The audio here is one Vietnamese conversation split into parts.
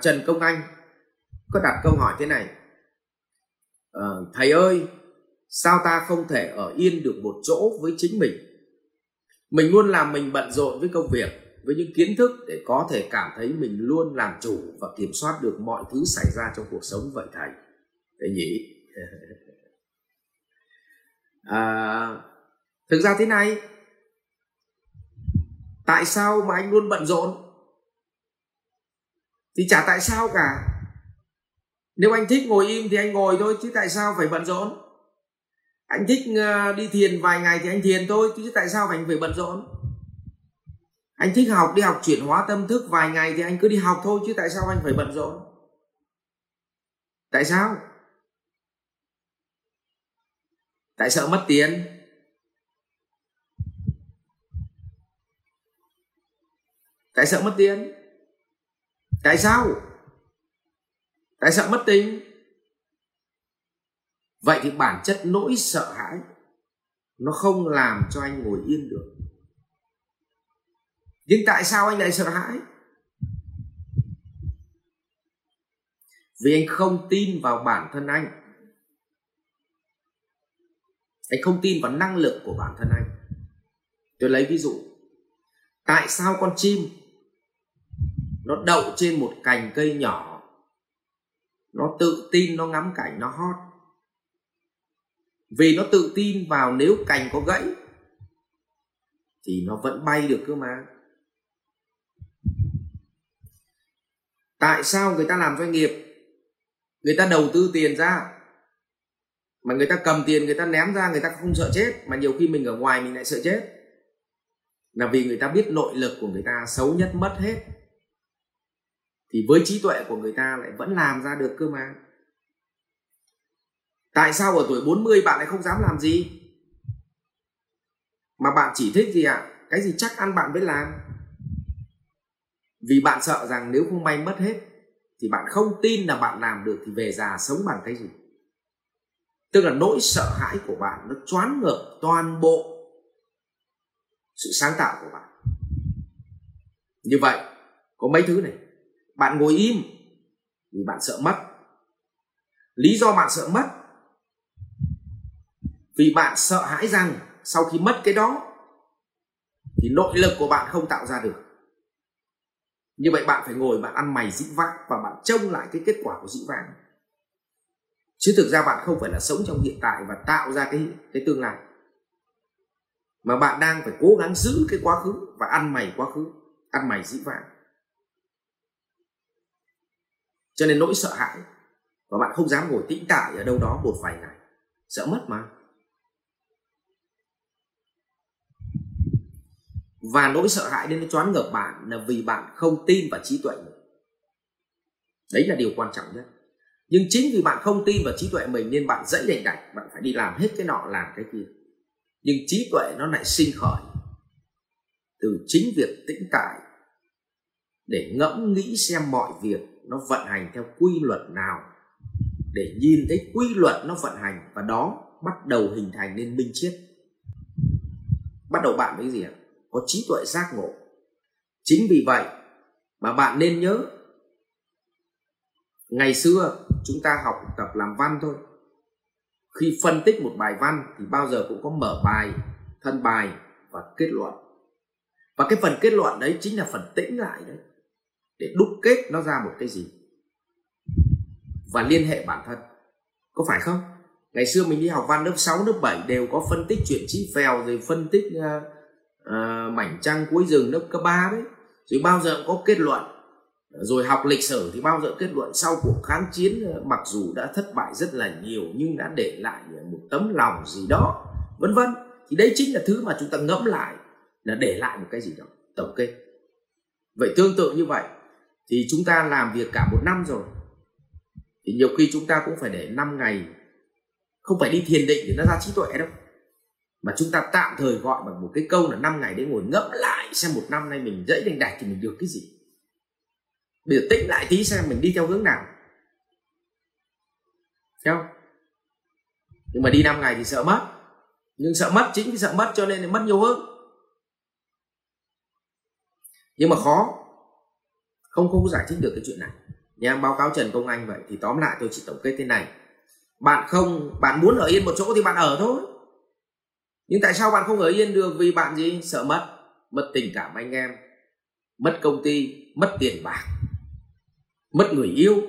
trần công anh có đặt câu hỏi thế này. À, thầy ơi sao ta không thể ở yên được một chỗ với chính mình? Mình luôn làm mình bận rộn với công việc với những kiến thức để có thể cảm thấy mình luôn làm chủ và kiểm soát được mọi thứ xảy ra trong cuộc sống vậy thầy? Thầy nhỉ? À, thực ra thế này. Tại sao mà anh luôn bận rộn? Thì chả tại sao cả. Nếu anh thích ngồi im thì anh ngồi thôi, chứ tại sao phải bận rộn? Anh thích ờ, đi thiền vài ngày thì anh thiền thôi, chứ tại sao anh phải bận rộn? Anh thích học, đi học chuyển hóa tâm thức vài ngày thì anh cứ đi học thôi, chứ tại sao anh phải bận rộn? Tại sao? Tại sợ mất tiền. Tại sợ mất tiền tại sao? Tại sợ mất tính, vậy thì bản chất nỗi sợ hãi nó không làm cho anh ngồi yên được. Nhưng tại sao anh lại sợ hãi? Vì anh không tin vào bản thân anh. Anh không tin vào năng lực của bản thân anh. Tôi lấy ví dụ. Tại sao con chim nó đậu trên một cành cây nhỏ. Nó tự tin nó ngắm cảnh nó hót vì nó tự tin vào nếu cành có gãy, thì nó vẫn bay được cơ mà. Tại sao người ta làm doanh nghiệp? Người ta đầu tư tiền ra, mà người ta cầm tiền, người ta ném ra, người ta không sợ chết, mà nhiều khi mình ở ngoài mình lại sợ chết. Là vì người ta biết nội lực của người ta xấu nhất mất hết thì với trí tuệ của người ta lại vẫn làm ra được cơ mà. Tại sao ở tuổi 40 bạn lại không dám làm gì? Mà bạn chỉ thích gì ạ? À? cái gì chắc ăn bạn mới làm. Vì bạn sợ rằng nếu không may mất hết, thì bạn không tin là bạn làm được, thì về già sống bằng cái gì? Tức là nỗi sợ hãi của bạn nó choáng ngợp toàn bộ sự sáng tạo của bạn. Như vậy, có mấy thứ này? Bạn ngồi im, vì bạn sợ mất. Lý do bạn sợ mất, vì bạn sợ hãi rằng sau khi mất cái đó, thì nội lực của bạn không tạo ra được. Như vậy bạn phải ngồi, bạn ăn mày dĩ vãng và bạn trông lại cái kết quả của dĩ vãng. Chứ thực ra bạn không phải là sống trong hiện tại và tạo ra cái cái tương lai. Mà bạn đang phải cố gắng giữ cái quá khứ và ăn mày quá khứ, ăn mày dĩ vãng cho nên nỗi sợ hãi và bạn không dám ngồi tĩnh tại ở đâu đó một vài ngày sợ mất mà. Và nỗi sợ hãi đến nó choáng ngợp bạn là vì bạn không tin vào trí tuệ mình. Đấy là điều quan trọng nhất. Nhưng chính vì bạn không tin vào trí tuệ mình nên bạn dẫy đành đạch bạn phải đi làm hết cái nọ, làm cái kia. Nhưng trí tuệ nó lại sinh khởi từ chính việc tĩnh tại để ngẫm nghĩ xem mọi việc nó vận hành theo quy luật nào để nhìn thấy quy luật nó vận hành và đó bắt đầu hình thành nên minh triết. Bắt đầu bạn với gì ạ? Có trí tuệ giác ngộ. Chính vì vậy mà bạn nên nhớ, ngày xưa chúng ta học tập làm văn thôi. Khi phân tích một bài văn thì bao giờ cũng có mở bài, thân bài và kết luận. Và cái phần kết luận đấy chính là phần tĩnh lại đấy để đúc kết nó ra một cái gì. Và liên hệ bản thân. Có phải không? Ngày xưa mình đi học văn lớp 6, lớp 7 đều có phân tích chuyện chí phèo rồi phân tích uh, uh, mảnh trăng cuối rừng lớp cấp 3 đấy. Rồi bao giờ cũng có kết luận. Rồi học lịch sử thì bao giờ kết luận. Sau cuộc kháng chiến ờ, mặc dù đã thất bại rất là nhiều nhưng đã để lại một tấm lòng gì đó vân vân. Thì đấy chính là thứ mà chúng ta ngẫm lại là để lại một cái gì đó tổng kết. Vậy tương tự như vậy thì chúng ta làm việc cả một năm rồi. Thì nhiều khi chúng ta cũng phải để 5 ngày. Không phải đi thiền định để nó ra trí tuệ đâu. Mà chúng ta tạm thời gọi bằng một cái câu là 5 ngày để ngồi ngẫm lại xem một năm nay mình dẫy đành đạch thì mình được cái gì. Bây giờ tĩnh lại tí xem mình đi theo hướng nào. Thấy không? Nhưng mà đi 5 ngày thì sợ mất. Nhưng sợ mất chính vì sợ mất cho nên mất nhiều hơn. Nhưng mà khó không không giải thích được cái chuyện này. Nha báo cáo trần công anh vậy, thì tóm lại tôi chỉ tổng kết thế này. Bạn không, bạn muốn ở yên một chỗ thì bạn ở thôi. Nhưng tại sao bạn không ở yên được? Vì bạn gì? Sợ mất. Mất tình cảm anh em. Mất công ty. Mất tiền bạc. Mất người yêu.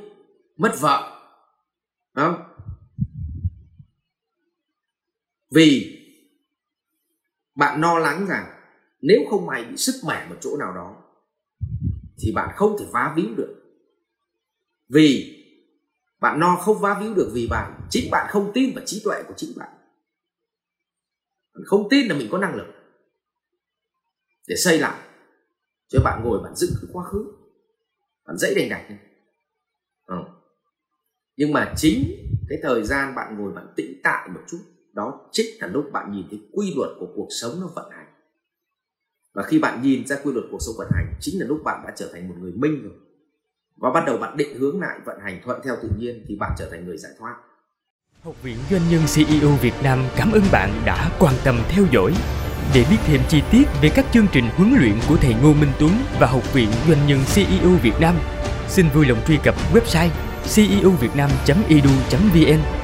Mất vợ. Không? Vì bạn lo lắng rằng nếu không may bị sức mẻ một chỗ nào đó thì bạn không thể phá víu được. Vì bạn no không vá víu được vì bạn, chính bạn không tin vào trí tuệ của chính bạn. Bạn không tin là mình có năng lực để xây lại cho bạn ngồi, bạn dựng cái quá khứ. Bạn dãy đành đạch ừ. nhưng mà chính cái thời gian bạn ngồi, bạn tĩnh tại một chút, đó chính là lúc bạn nhìn thấy quy luật của cuộc sống nó vận hành và khi bạn nhìn ra quy luật cuộc sống vận hành chính là lúc bạn đã trở thành một người minh rồi. Và bắt đầu bạn định hướng lại vận hành thuận theo tự nhiên thì bạn trở thành người giải thoát. Học viện Doanh nhân CEO Việt Nam cảm ơn bạn đã quan tâm theo dõi. Để biết thêm chi tiết về các chương trình huấn luyện của thầy Ngô Minh Tuấn và Học viện Doanh nhân CEO Việt Nam, xin vui lòng truy cập website ceovietnam.edu.vn